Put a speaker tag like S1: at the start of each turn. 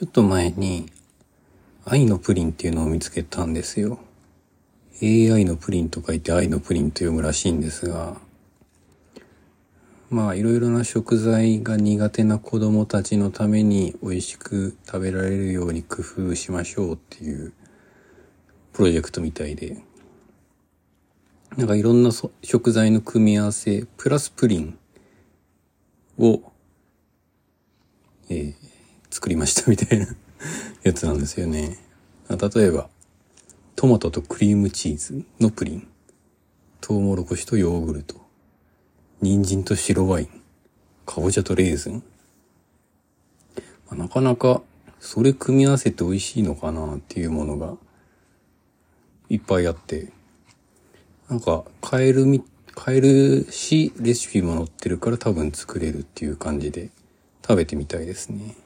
S1: ちょっと前に愛のプリンっていうのを見つけたんですよ。AI のプリンと書いて愛のプリンと読むらしいんですが、まあいろいろな食材が苦手な子供たちのために美味しく食べられるように工夫しましょうっていうプロジェクトみたいで、なんかいろんな食材の組み合わせ、プラスプリンを、えー、作りましたみたいな やつなんですよね。例えば、トマトとクリームチーズのプリン、トウモロコシとヨーグルト、人参と白ワイン、かぼちゃとレーズン。まあ、なかなか、それ組み合わせて美味しいのかなっていうものが、いっぱいあって、なんか、買えるみ、買えるし、レシピも載ってるから多分作れるっていう感じで、食べてみたいですね。